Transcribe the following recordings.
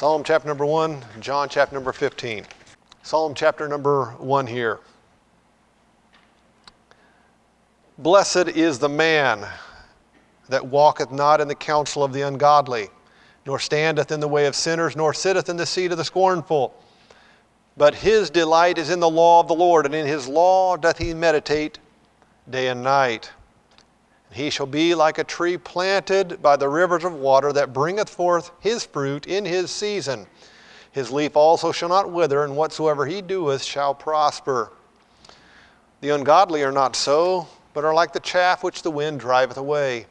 Psalm chapter number 1, John chapter number 15. Psalm chapter number 1 here. Blessed is the man that walketh not in the counsel of the ungodly, nor standeth in the way of sinners, nor sitteth in the seat of the scornful. But his delight is in the law of the Lord, and in his law doth he meditate day and night. He shall be like a tree planted by the rivers of water that bringeth forth his fruit in his season. His leaf also shall not wither, and whatsoever he doeth shall prosper. The ungodly are not so, but are like the chaff which the wind driveth away.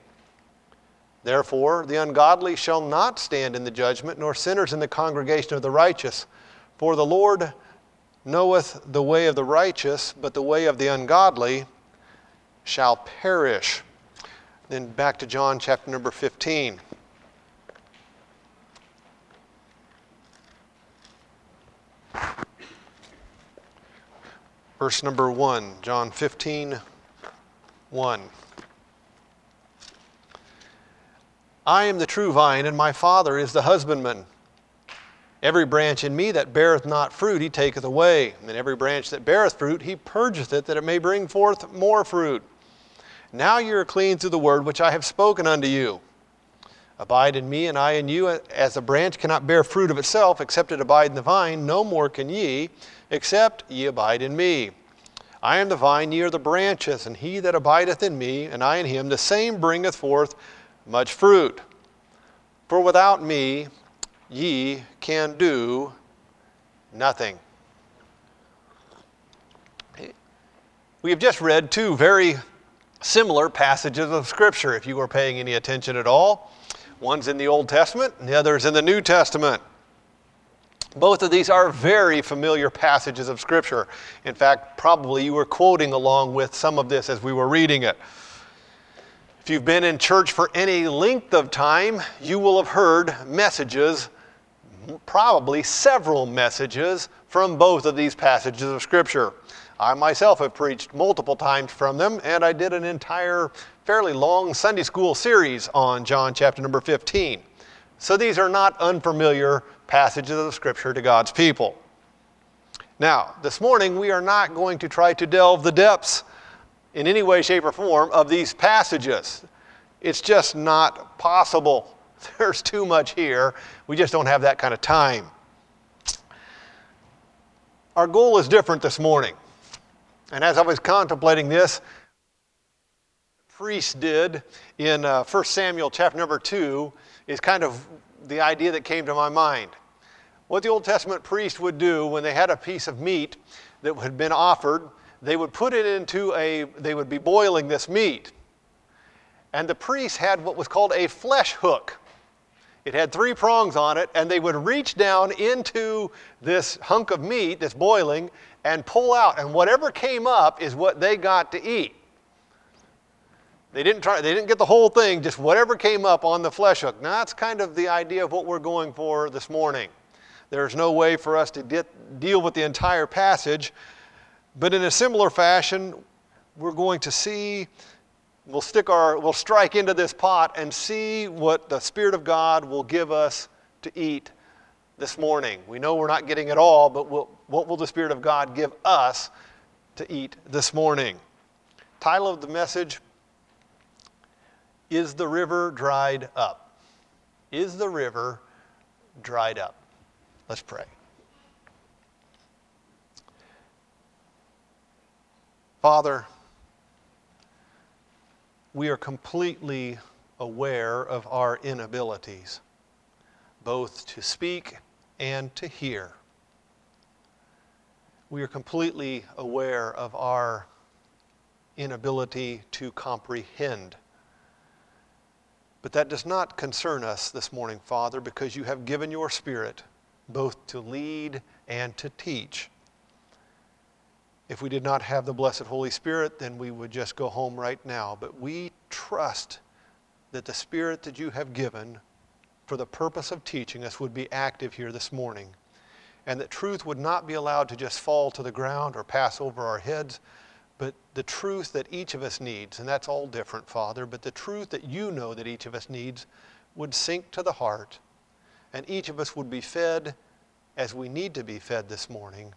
Therefore, the ungodly shall not stand in the judgment, nor sinners in the congregation of the righteous. For the Lord knoweth the way of the righteous, but the way of the ungodly shall perish. Then back to John chapter number 15. Verse number 1, John 15, 1. I am the true vine, and my Father is the husbandman. Every branch in me that beareth not fruit, he taketh away. And every branch that beareth fruit, he purgeth it, that it may bring forth more fruit. Now you are clean through the word which I have spoken unto you. Abide in me, and I in you. As a branch cannot bear fruit of itself, except it abide in the vine, no more can ye, except ye abide in me. I am the vine, ye are the branches, and he that abideth in me, and I in him, the same bringeth forth much fruit. For without me ye can do nothing. We have just read two very similar passages of Scripture, if you were paying any attention at all. One's in the Old Testament, and the other is in the New Testament. Both of these are very familiar passages of Scripture. In fact, probably you were quoting along with some of this as we were reading it. If you've been in church for any length of time, you will have heard messages, probably several messages, from both of these passages of Scripture. I myself have preached multiple times from them, and I did an entire fairly long Sunday school series on John chapter number 15. So these are not unfamiliar passages of Scripture to God's people. Now, this morning we are not going to try to delve the depths in any way, shape, or form of these passages. It's just not possible. There's too much here. We just don't have that kind of time. Our goal is different this morning. And as I was contemplating this, priest did in uh, 1 Samuel chapter number 2 is kind of the idea that came to my mind. What the Old Testament priest would do when they had a piece of meat that had been offered, they would put it into a, they would be boiling this meat. And the priest had what was called a flesh hook. It had three prongs on it, and they would reach down into this hunk of meat that's boiling and pull out, and whatever came up is what they got to eat. They didn't try, they didn't get the whole thing, just whatever came up on the flesh hook. Now that's kind of the idea of what we're going for this morning. There's no way for us to deal with the entire passage, but in a similar fashion, we're going to see, we'll stick our, we'll strike into this pot and see what the Spirit of God will give us to eat this morning. We know we're not getting it all, but we'll, what will the Spirit of God give us to eat this morning? Title of the message Is the River Dried Up? Is the river dried up? Let's pray. Father, we are completely aware of our inabilities, both to speak and to hear. We are completely aware of our inability to comprehend. But that does not concern us this morning, Father, because you have given your Spirit both to lead and to teach. If we did not have the blessed Holy Spirit, then we would just go home right now. But we trust that the Spirit that you have given for the purpose of teaching us would be active here this morning, and that truth would not be allowed to just fall to the ground or pass over our heads, but the truth that each of us needs, and that's all different, Father, but the truth that you know that each of us needs would sink to the heart, and each of us would be fed as we need to be fed this morning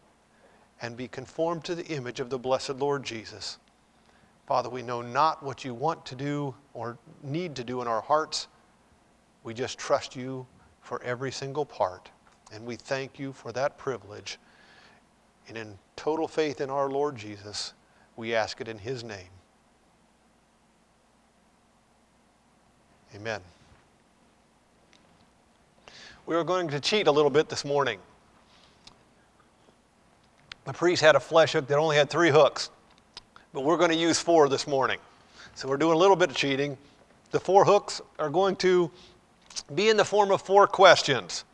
and be conformed to the image of the blessed Lord Jesus. Father, we know not what you want to do or need to do in our hearts. We just trust you for every single part. And we thank you for that privilege. And in total faith in our Lord Jesus, we ask it in his name. Amen. We are going to cheat a little bit this morning. The priest had a flesh hook that only had three hooks, but we're going to use four this morning. So we're doing a little bit of cheating. The four hooks are going to be in the form of four questions.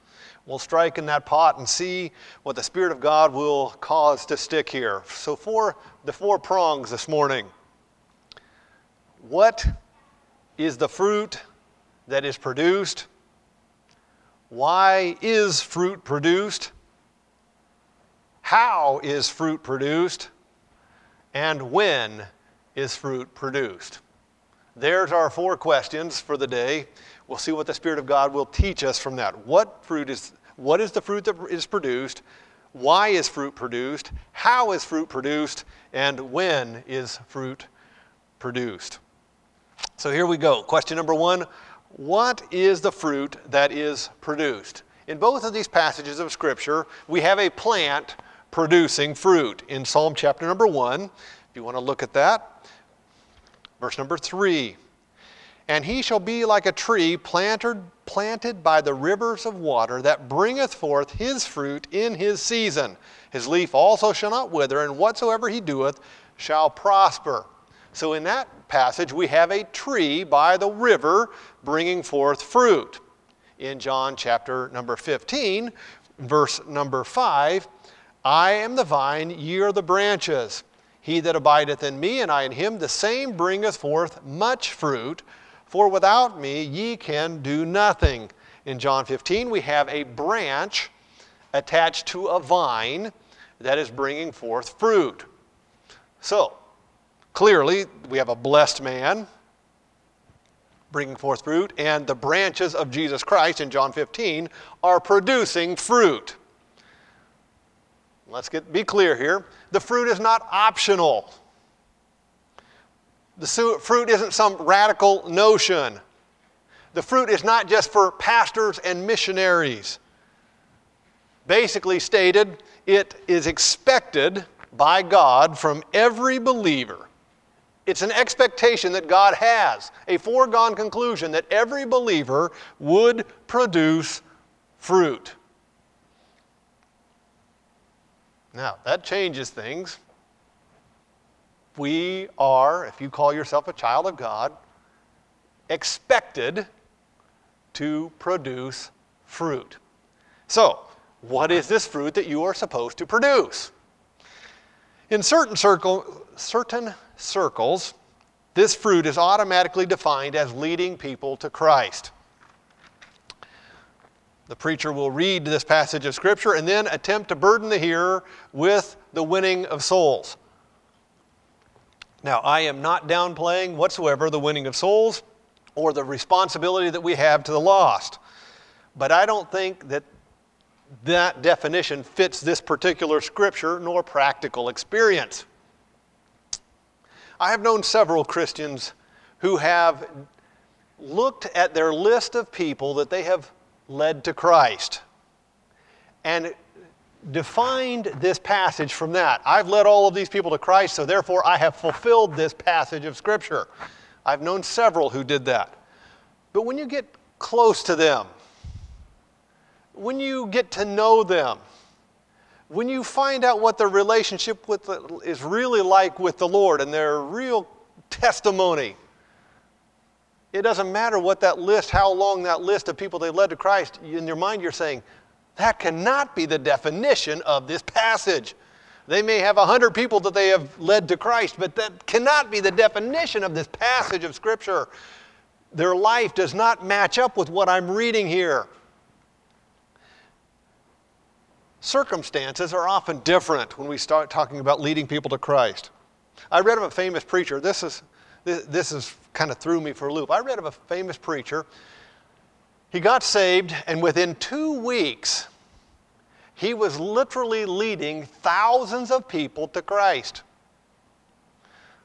We'll strike in that pot and see what the Spirit of God will cause to stick here. So, for the four prongs this morning, what is the fruit that is produced? Why is fruit produced? How is fruit produced? And when is fruit produced? There's our four questions for the day. We'll see what the Spirit of God will teach us from that. What fruit is what is the fruit that is produced? Why is fruit produced? How is fruit produced? And when is fruit produced? So here we go. Question number one What is the fruit that is produced? In both of these passages of Scripture, we have a plant producing fruit. In Psalm chapter number 1, if you want to look at that, verse number 3. And he shall be like a tree planted, planted by the rivers of water that bringeth forth his fruit in his season. His leaf also shall not wither, and whatsoever he doeth shall prosper. So in that passage, we have a tree by the river bringing forth fruit. In John chapter number 15, verse number 5, I am the vine, ye are the branches. He that abideth in me, and I in him, the same bringeth forth much fruit. For without me ye can do nothing. In John 15, we have a branch attached to a vine that is bringing forth fruit. So, clearly, we have a blessed man bringing forth fruit, and the branches of Jesus Christ in John 15 are producing fruit. Let's get, be clear here. The fruit is not optional. The fruit isn't some radical notion. The fruit is not just for pastors and missionaries. Basically stated, it is expected by God from every believer. It's an expectation that God has, a foregone conclusion that every believer would produce fruit. Now, that changes things. We are, if you call yourself a child of God, expected to produce fruit. So, what is this fruit that you are supposed to produce? In certain, circle, certain circles, this fruit is automatically defined as leading people to Christ. The preacher will read this passage of Scripture and then attempt to burden the hearer with the winning of souls. Now, I am not downplaying whatsoever the winning of souls or the responsibility that we have to the lost. But I don't think that that definition fits this particular scripture nor practical experience. I have known several Christians who have looked at their list of people that they have led to Christ. And defined this passage from that. I've led all of these people to Christ, so therefore I have fulfilled this passage of Scripture. I've known several who did that. But when you get close to them, when you get to know them, when you find out what their relationship with the, is really like with the Lord and their real testimony, it doesn't matter what that list, how long that list of people they led to Christ, in your mind you're saying, that cannot be the definition of this passage. They may have 100 people that they have led to Christ, but that cannot be the definition of this passage of Scripture. Their life does not match up with what I'm reading here. Circumstances are often different when we start talking about leading people to Christ. I read of a famous preacher. This is this, is kind of threw me for a loop. I read of a famous preacher He got saved, and within two weeks, he was literally leading thousands of people to Christ.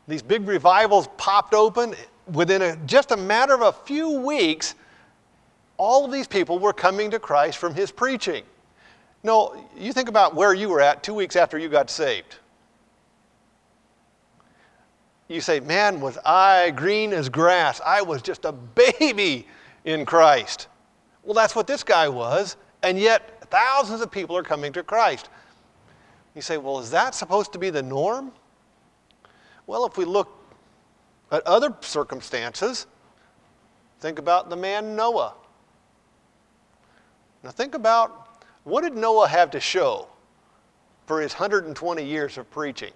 These big revivals popped open. Within a, just a matter of a few weeks, all of these people were coming to Christ from his preaching. No, you think about where you were at two weeks after you got saved. You say, Man, was I green as grass? I was just a baby in Christ. Well, that's what this guy was, and yet thousands of people are coming to Christ. You say, Well, is that supposed to be the norm? Well, if we look at other circumstances, think about the man Noah. Now, think about what did Noah have to show for his 120 years of preaching?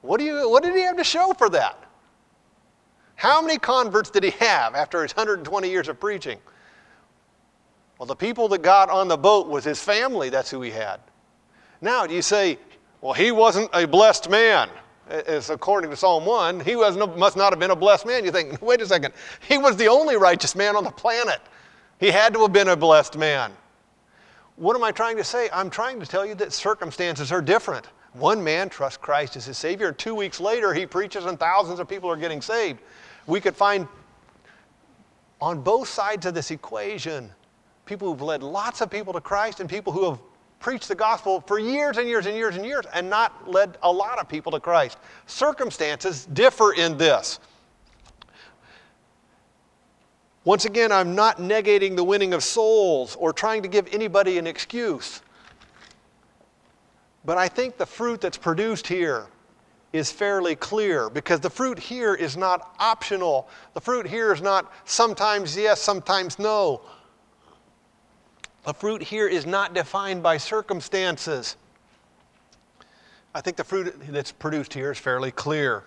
What, do you, what did he have to show for that? How many converts did he have after his 120 years of preaching? Well, the people that got on the boat was his family. That's who he had. Now, you say well, he wasn't a blessed man. As according to Psalm 1, he was must not have been a blessed man. You think, wait a second, he was the only righteous man on the planet. He had to have been a blessed man. What am I trying to say? I'm trying to tell you that circumstances are different. One man trusts Christ as his Savior, two weeks later he preaches, and thousands of people are getting saved. We could find on both sides of this equation people who've led lots of people to Christ and people who have preached the gospel for years and years and years and years and not led a lot of people to Christ. Circumstances differ in this. Once again, I'm not negating the winning of souls or trying to give anybody an excuse. But I think the fruit that's produced here is fairly clear because the fruit here is not optional. The fruit here is not sometimes yes, sometimes no. The fruit here is not defined by circumstances. I think the fruit that's produced here is fairly clear.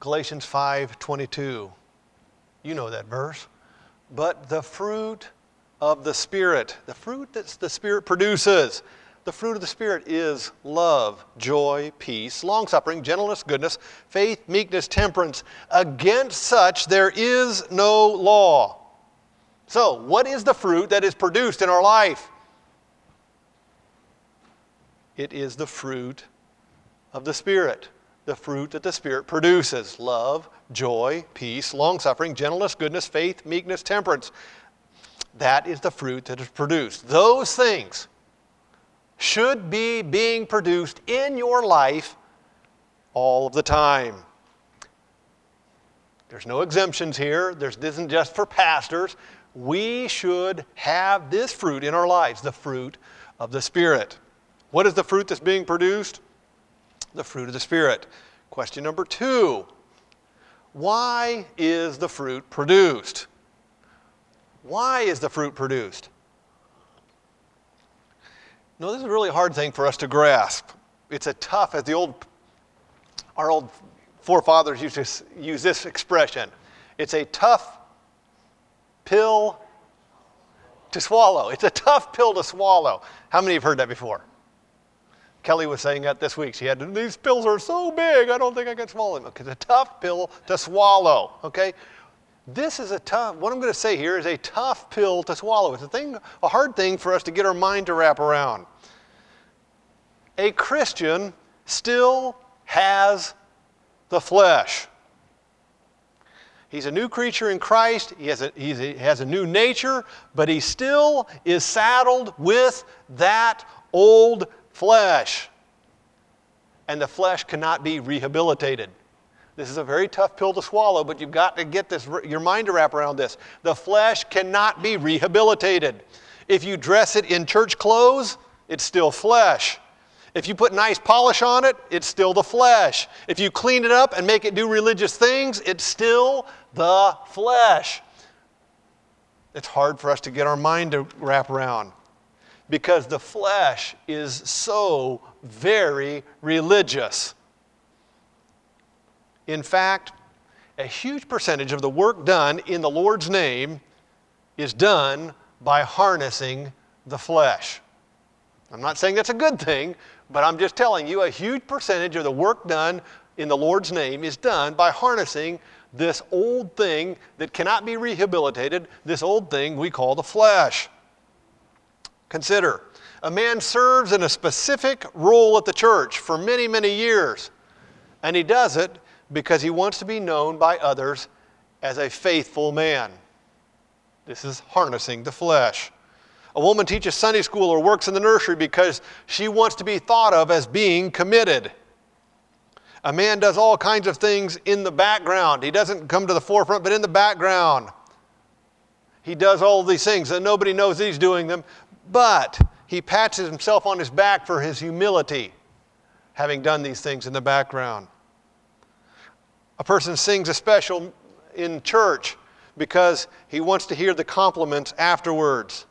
Galatians 5:22. You know that verse. But the fruit of the Spirit, the fruit that the Spirit produces, the fruit of the Spirit is love, joy, peace, long suffering, gentleness, goodness, faith, meekness, temperance. Against such there is no law. So, what is the fruit that is produced in our life? It is the fruit of the Spirit, the fruit that the Spirit produces love, joy, peace, long suffering, gentleness, goodness, faith, meekness, temperance. That is the fruit that is produced. Those things should be being produced in your life all of the time. There's no exemptions here. There's, this isn't just for pastors we should have this fruit in our lives the fruit of the Spirit. What is the fruit that's being produced? The fruit of the Spirit. Question number two Why is the fruit produced? Why is the fruit produced? No, this is a really hard thing for us to grasp. It's a tough, as the old, our old forefathers used to use this expression. It's a tough pill to swallow. It's a tough pill to swallow. How many have heard that before? Kelly was saying that this week. She had, these pills are so big, I don't think I can swallow them. It's a tough pill to swallow, okay? This is a tough, what I'm going to say here is a tough pill to swallow. It's a thing, a hard thing for us to get our mind to wrap around. A Christian still has the flesh. He's a new creature in Christ. He has a, he has a new nature, but he still is saddled with that old flesh. And the flesh cannot be rehabilitated. This is a very tough pill to swallow, but you've got to get this, your mind to wrap around this. The flesh cannot be rehabilitated. If you dress it in church clothes, it's still flesh. If you put nice polish on it, it's still the flesh. If you clean it up and make it do religious things, it's still the flesh. It's hard for us to get our mind to wrap around because the flesh is so very religious. In fact, a huge percentage of the work done in the Lord's name is done by harnessing the flesh. I'm not saying that's a good thing, but I'm just telling you a huge percentage of the work done in the Lord's name is done by harnessing this old thing that cannot be rehabilitated, this old thing we call the flesh. Consider a man serves in a specific role at the church for many, many years, and he does it because he wants to be known by others as a faithful man. This is harnessing the flesh. A woman teaches Sunday school or works in the nursery because she wants to be thought of as being committed. A man does all kinds of things in the background. He doesn't come to the forefront, but in the background. He does all these things and nobody knows he's doing them, but he pats himself on his back for his humility, having done these things in the background. A person sings a special in church because he wants to hear the compliments afterwards.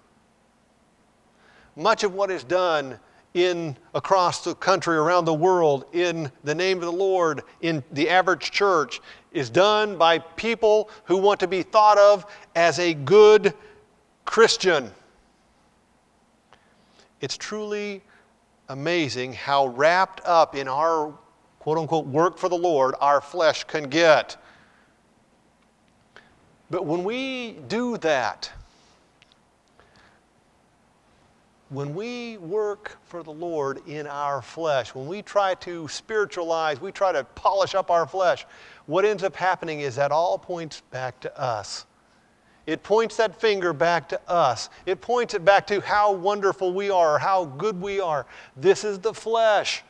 Much of what is done in across the country, around the world, in the name of the Lord, in the average church, is done by people who want to be thought of as a good Christian. It's truly amazing how wrapped up in our quote unquote work for the Lord our flesh can get. But when we do that, when we work for the Lord in our flesh, when we try to spiritualize, we try to polish up our flesh, what ends up happening is that all points back to us. It points that finger back to us. It points it back to how wonderful we are, how good we are. This is the flesh.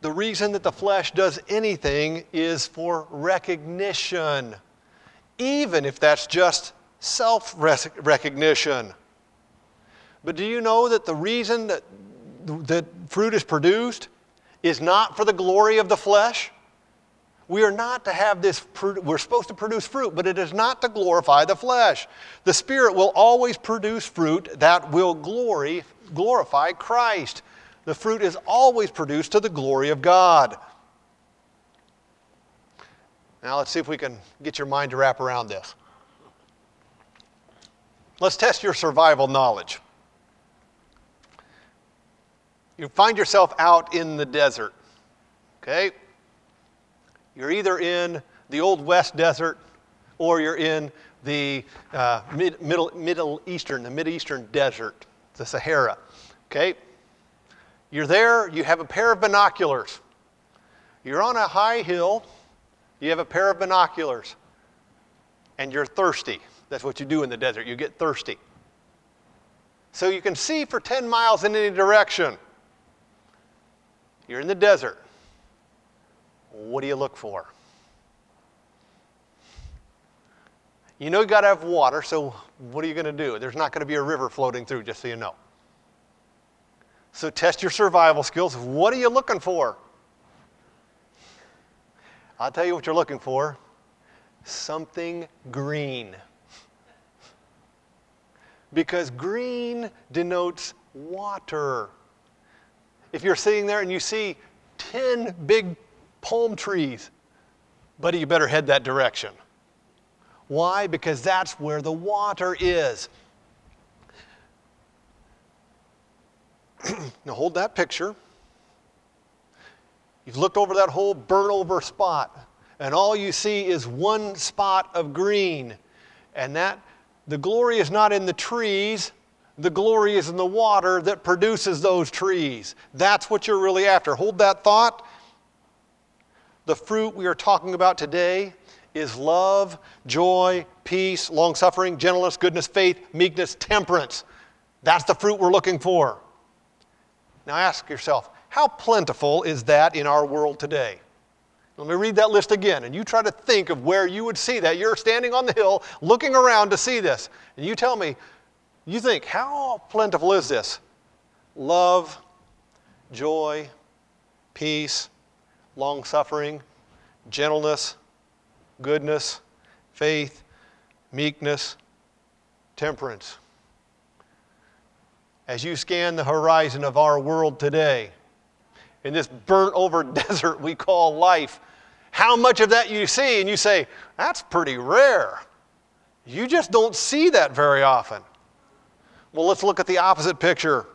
The reason that the flesh does anything is for recognition, even if that's just self recognition. But do you know that the reason that, that fruit is produced is not for the glory of the flesh? We are not to have this, we're supposed to produce fruit, but it is not to glorify the flesh. The Spirit will always produce fruit that will glory, glorify Christ. The fruit is always produced to the glory of God. Now let's see if we can get your mind to wrap around this. Let's test your survival knowledge. You find yourself out in the desert, okay? You're either in the Old West Desert or you're in the uh, mid, middle, middle Eastern, the Mid Eastern desert, the Sahara. Okay? You're there, you have a pair of binoculars. You're on a high hill, you have a pair of binoculars, and you're thirsty. That's what you do in the desert, you get thirsty. So you can see for 10 miles in any direction. You're in the desert. What do you look for? You know you got to have water, so what are you going to do? There's not going to be a river floating through, just so you know. So test your survival skills. What are you looking for? I'll tell you what you're looking for something green. Because green denotes water. If you're sitting there and you see 10 big palm trees. Buddy, you better head that direction. Why? Because that's where the water is. now hold that picture. You've looked over that whole burnt over spot, and all you see is one spot of green. And that the glory is not in the trees, the glory is in the water that produces those trees. That's what you're really after. Hold that thought the fruit we are talking about today is love, joy, peace, long suffering, gentleness, goodness, faith, meekness, temperance. That's the fruit we're looking for. Now ask yourself, how plentiful is that in our world today? Let me read that list again, and you try to think of where you would see that. You're standing on the hill looking around to see this, and you tell me, you think, how plentiful is this? Love, joy, peace, long suffering, gentleness, goodness, faith, meekness, temperance. As you scan the horizon of our world today, in this burnt over desert we call life, how much of that you see and you say, that's pretty rare. You just don't see that very often. Well, let's look at the opposite picture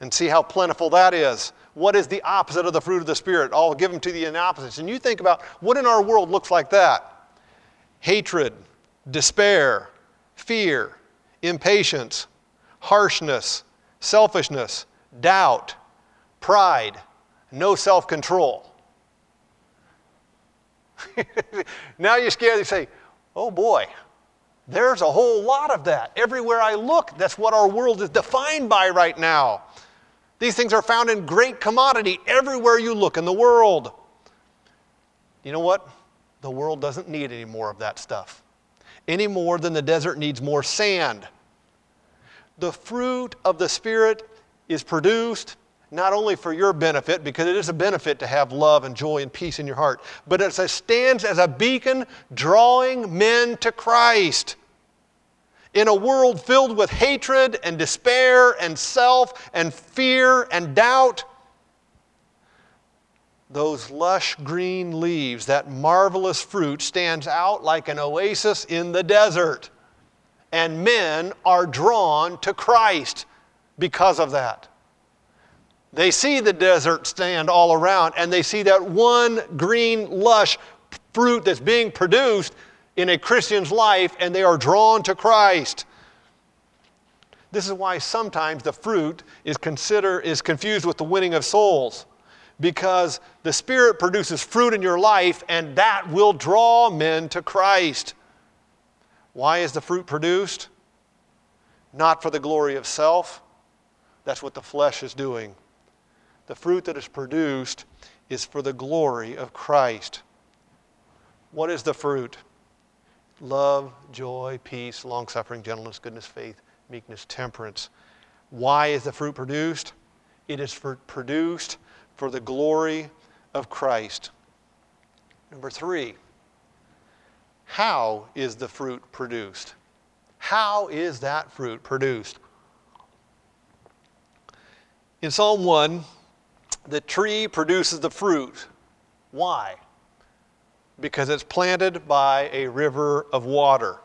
and see how plentiful that is. what is the opposite of the fruit of the Spirit? I'll give them to in opposites. And you think about what in our world looks like that hatred, despair, fear, impatience, harshness, selfishness, doubt, pride, no self control. now you're scared. You say, oh boy, there's a whole lot of that. Everywhere I look, that's what our world is defined by right now. These things are found in great commodity everywhere you look in the world. You know what? The world doesn't need any more of that stuff, any more than the desert needs more sand. The fruit of the Spirit is produced not only for your benefit, because it is a benefit to have love and joy and peace in your heart, but it stands as a beacon drawing men to Christ. In a world filled with hatred and despair and self and fear and doubt, those lush green leaves, that marvelous fruit, stands out like an oasis in the desert. And men are drawn to Christ because of that. They see the desert stand all around and they see that one green, lush fruit that's being produced in a Christian's life and they are drawn to Christ. This is why sometimes the fruit is, consider, is confused with the winning of souls because the Spirit produces fruit in your life and that will draw men to Christ. Why is the fruit produced? Not for the glory of self. That's what the flesh is doing the fruit that is produced is for the glory of Christ. What is the fruit? Love, joy, peace, long suffering, gentleness, goodness, faith, meekness, temperance. Why is the fruit produced? It is for, produced for the glory of Christ. Number three, how is the fruit produced? How is that fruit produced? In Psalm 1, the tree produces the fruit. Why? Because it's planted by a river of water.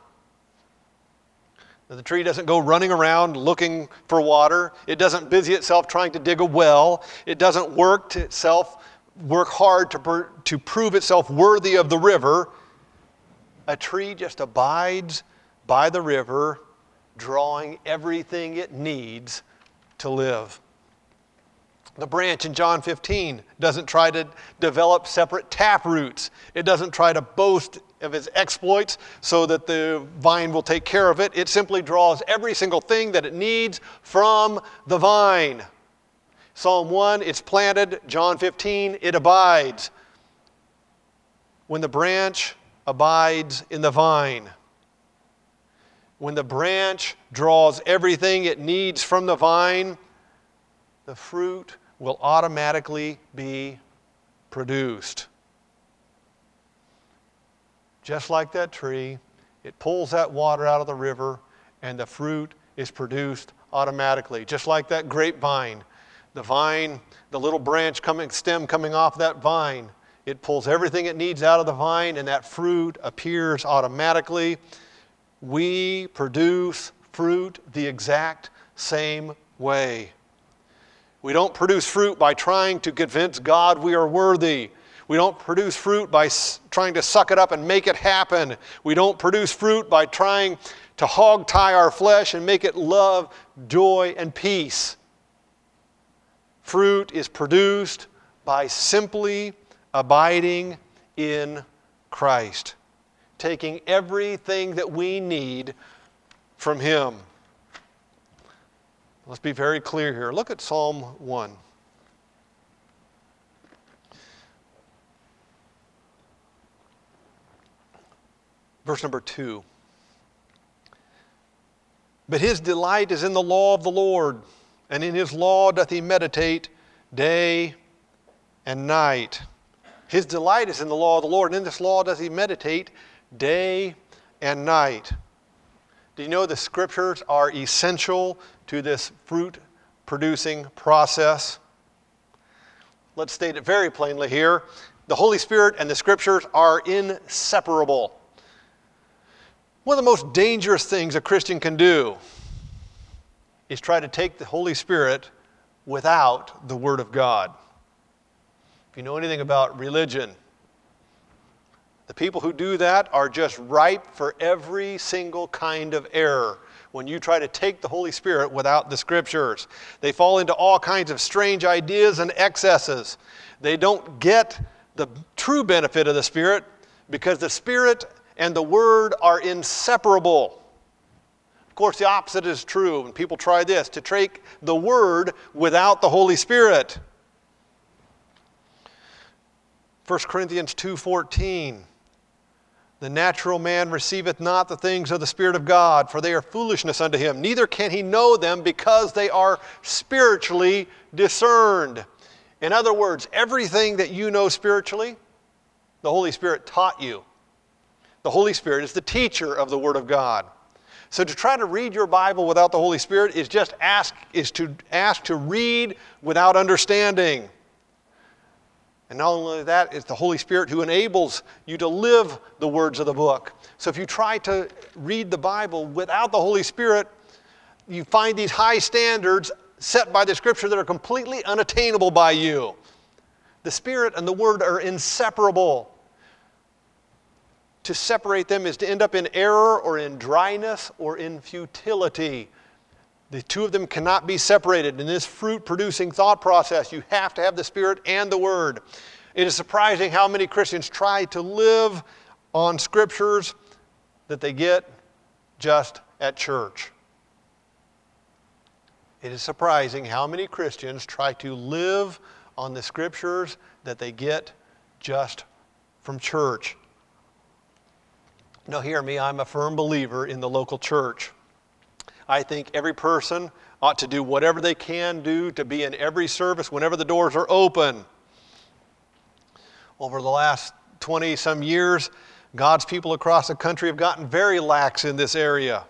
The tree doesn't go running around looking for water. It doesn't busy itself trying to dig a well. It doesn't work to itself, work hard to, to prove itself worthy of the river. A tree just abides by the river, drawing everything it needs to live. The branch in John 15 doesn't try to develop separate tap roots. It doesn't try to boast of its exploits so that the vine will take care of it. It simply draws every single thing that it needs from the vine. Psalm 1, it's planted. John 15, it abides. When the branch abides in the vine, when the branch draws everything it needs from the vine, the fruit will automatically be produced. Just like that tree, it pulls that water out of the river and the fruit is produced automatically. Just like that grapevine, the vine, the little branch coming, stem coming off that vine, it pulls everything it needs out of the vine and that fruit appears automatically. We produce fruit the exact same way. We don't produce fruit by trying to convince God we are worthy. We don't produce fruit by trying to suck it up and make it happen. We don't produce fruit by trying to hog tie our flesh and make it love, joy, and peace. Fruit is produced by simply abiding in Christ, taking everything that we need from Him. Let's be very clear here. Look at Psalm 1. Verse number 2. But his delight is in the law of the Lord, and in his law doth he meditate day and night. His delight is in the law of the Lord, and in this law does he meditate day and night. Do you know the scriptures are essential to this fruit producing process. Let's state it very plainly here. The Holy Spirit and the Scriptures are inseparable. One of the most dangerous things a Christian can do is try to take the Holy Spirit without the Word of God. If you know anything about religion, the people who do that are just ripe for every single kind of error when you try to take the Holy Spirit without the Scriptures. They fall into all kinds of strange ideas and excesses. They don't get the true benefit of the Spirit because the Spirit and the Word are inseparable. Of course, the opposite is true, and people try this to take the Word without the Holy Spirit. 1 Corinthians 2:14 The natural man receiveth not the things of the spirit of God for they are foolishness unto him neither can he know them because they are spiritually discerned. In other words, everything that you know spiritually the Holy Spirit taught you. The Holy Spirit is the teacher of the word of God. So to try to read your Bible without the Holy Spirit is just ask is to ask to read without understanding. And not only that, it's the Holy Spirit who enables you to live the words of the book. So if you try to read the Bible without the Holy Spirit, you find these high standards set by the Scripture that are completely unattainable by you. The Spirit and the Word are inseparable. To separate them is to end up in error or in dryness or in futility. The two of them cannot be separated. In this fruit producing thought process, you have to have the Spirit and the Word. It is surprising how many Christians try to live on scriptures that they get just at church. It is surprising how many Christians try to live on the scriptures that they get just from church. Now, hear me, I'm a firm believer in the local church. I think every person ought to do whatever they can do to be in every service whenever the doors are open. Over the last 20 some years, God's people across the country have gotten very lax in this area.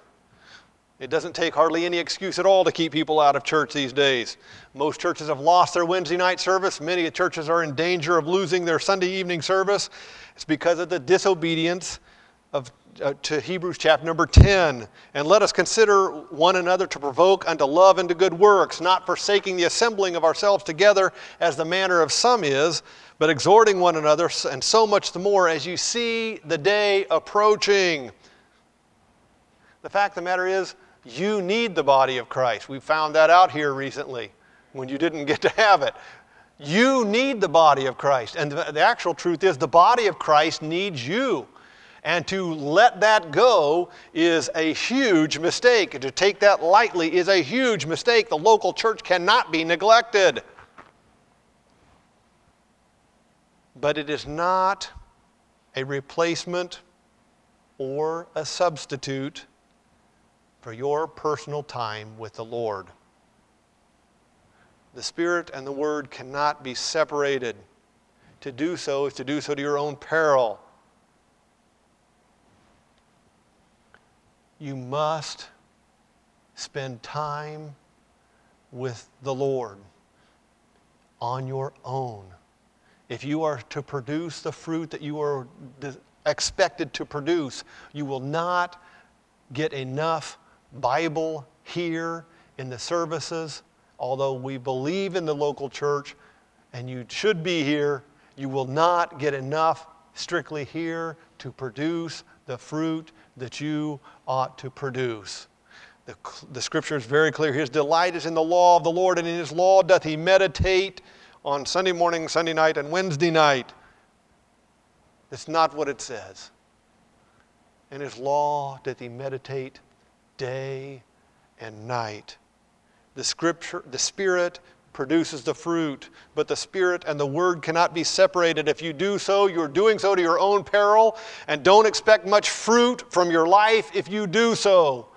It doesn't take hardly any excuse at all to keep people out of church these days. Most churches have lost their Wednesday night service. Many churches are in danger of losing their Sunday evening service. It's because of the disobedience of uh, to Hebrews chapter number 10. And let us consider one another to provoke unto love and to good works, not forsaking the assembling of ourselves together as the manner of some is, but exhorting one another, and so much the more as you see the day approaching. The fact of the matter is, you need the body of Christ. We found that out here recently when you didn't get to have it. You need the body of Christ. And the, the actual truth is, the body of Christ needs you. And to let that go is a huge mistake. To take that lightly is a huge mistake. The local church cannot be neglected. But it is not a replacement or a substitute for your personal time with the Lord. The Spirit and the Word cannot be separated. To do so is to do so to your own peril. You must spend time with the Lord on your own. If you are to produce the fruit that you are expected to produce, you will not get enough Bible here in the services. Although we believe in the local church and you should be here, you will not get enough strictly here to produce the fruit that you ought to produce. The, the scripture is very clear. His delight is in the law of the Lord, and in his law doth he meditate on Sunday morning, Sunday night, and Wednesday night. That's not what it says. In his law doth he meditate day and night. The scripture, the Spirit produces the fruit, but the Spirit and the Word cannot be separated. If you do so, you're doing so to your own peril, and don't expect much fruit from your life if you do so.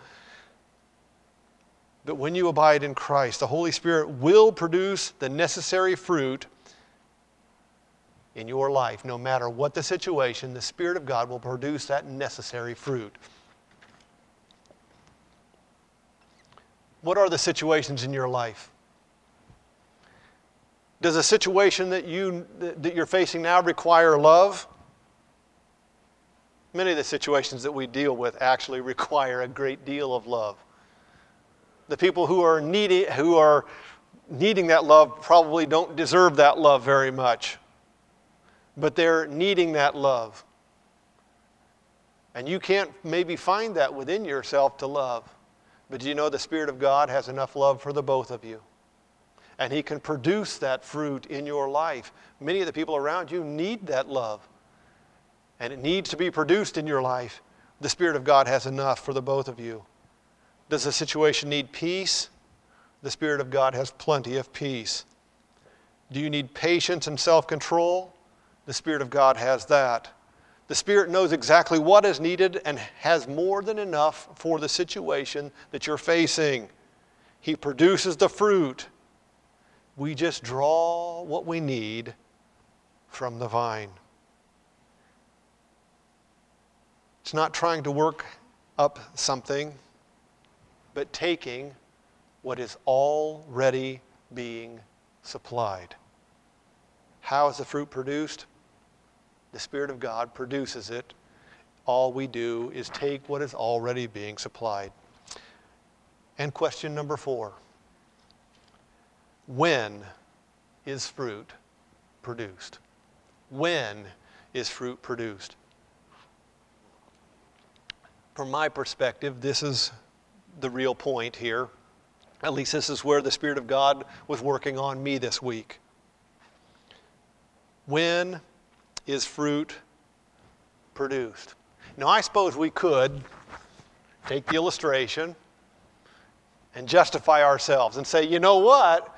But when you abide in Christ, the Holy Spirit will produce the necessary fruit in your life. No matter what the situation, the Spirit of God will produce that necessary fruit. What are the situations in your life? Does the situation that, you, that you're facing now require love? Many of the situations that we deal with actually require a great deal of love. The people who are needy, who are needing that love probably don't deserve that love very much, but they're needing that love. And you can't maybe find that within yourself to love. But do you know the Spirit of God has enough love for the both of you? And He can produce that fruit in your life. Many of the people around you need that love. And it needs to be produced in your life. The Spirit of God has enough for the both of you. Does the situation need peace? The Spirit of God has plenty of peace. Do you need patience and self control? The Spirit of God has that. The Spirit knows exactly what is needed and has more than enough for the situation that you're facing. He produces the fruit. We just draw what we need from the vine. It's not trying to work up something, but taking what is already being supplied. How is the fruit produced? The Spirit of God produces it. All we do is take what is already being supplied. And question number four When is fruit produced? When is fruit produced? From my perspective, this is the real point here. At least this is where the Spirit of God was working on me this week. When is fruit produced? Now, I suppose we could take the illustration and justify ourselves and say, you know what?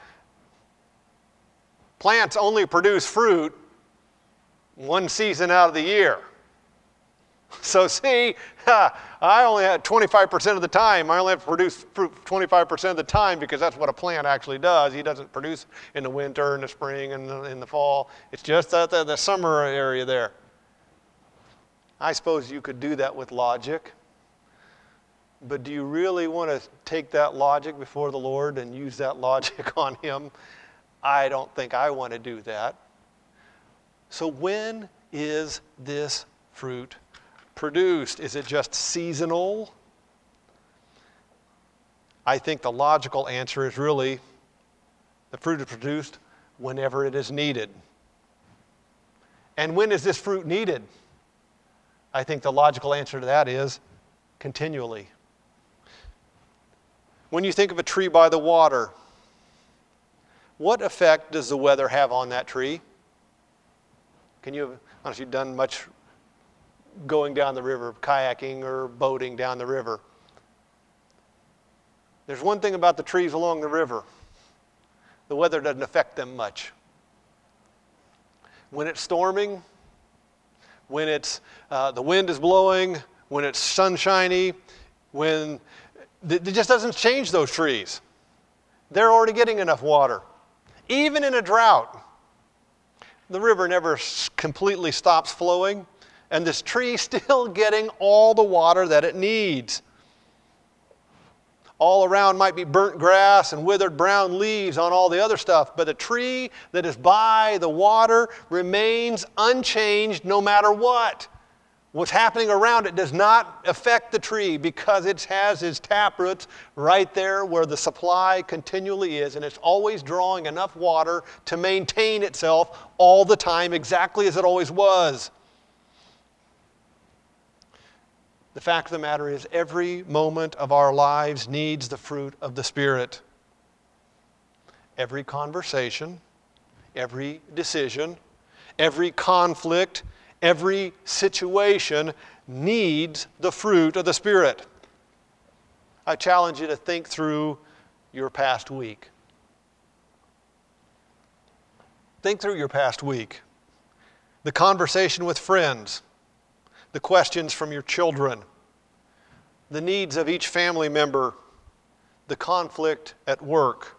Plants only produce fruit one season out of the year. So, see, I only had 25% of the time. I only have to produce fruit 25% of the time because that's what a plant actually does. He doesn't produce in the winter, in the spring, and in the fall. It's just the, the, the summer area there. I suppose you could do that with logic. But do you really want to take that logic before the Lord and use that logic on Him? I don't think I want to do that. So, when is this fruit produced? Is it just seasonal? I think the logical answer is really the fruit is produced whenever it is needed. And when is this fruit needed? I think the logical answer to that is continually. When you think of a tree by the water, what effect does the weather have on that tree? Can you, unless you've done much going down the river, kayaking or boating down the river. There's one thing about the trees along the river the weather doesn't affect them much. When it's storming, when it's, uh, the wind is blowing, when it's sunshiny, when it just doesn't change those trees. They're already getting enough water. Even in a drought, the river never completely stops flowing and this tree still getting all the water that it needs. All around might be burnt grass and withered brown leaves on all the other stuff, but a tree that is by the water remains unchanged no matter what. What's happening around it does not affect the tree because it has its taproots right there where the supply continually is, and it's always drawing enough water to maintain itself all the time exactly as it always was. The fact of the matter is, every moment of our lives needs the fruit of the Spirit. Every conversation, every decision, every conflict, every situation needs the fruit of the Spirit. I challenge you to think through your past week. Think through your past week. The conversation with friends the questions from your children, the needs of each family member, the conflict at work,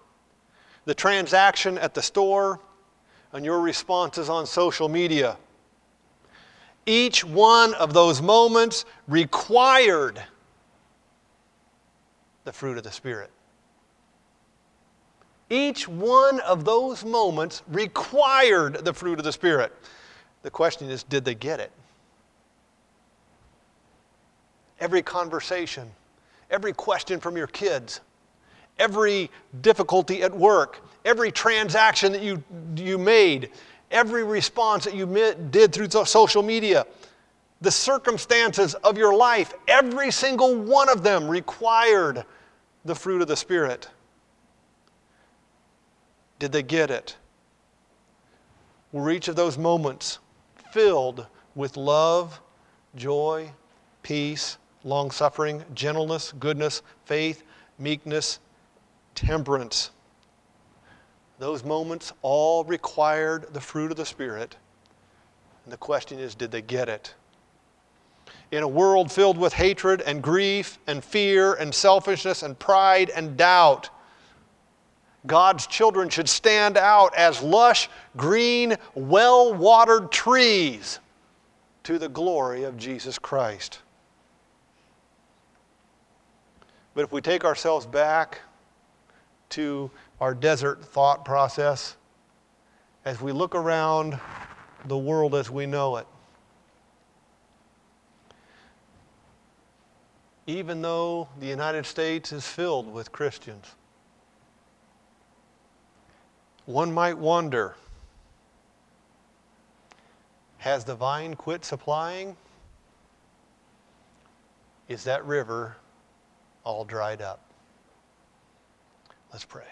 the transaction at the store, and your responses on social media. Each one of those moments required the fruit of the Spirit. Each one of those moments required the fruit of the Spirit. The question is, did they get it? every conversation, every question from your kids, every difficulty at work, every transaction that you, you made, every response that you did through social media, the circumstances of your life, every single one of them required the fruit of the Spirit. Did they get it? Were each of those moments filled with love, joy, peace, long suffering, gentleness, goodness, faith, meekness, temperance? Those moments all required the fruit of the Spirit. And the question is did they get it? In a world filled with hatred and grief and fear and selfishness and pride and doubt, God's children should stand out as lush, green, well watered trees to the glory of Jesus Christ. But if we take ourselves back to our desert thought process, as we look around the world as we know it, even though the United States is filled with Christians, one might wonder has the vine quit supplying? Is that river all dried up? Let's pray.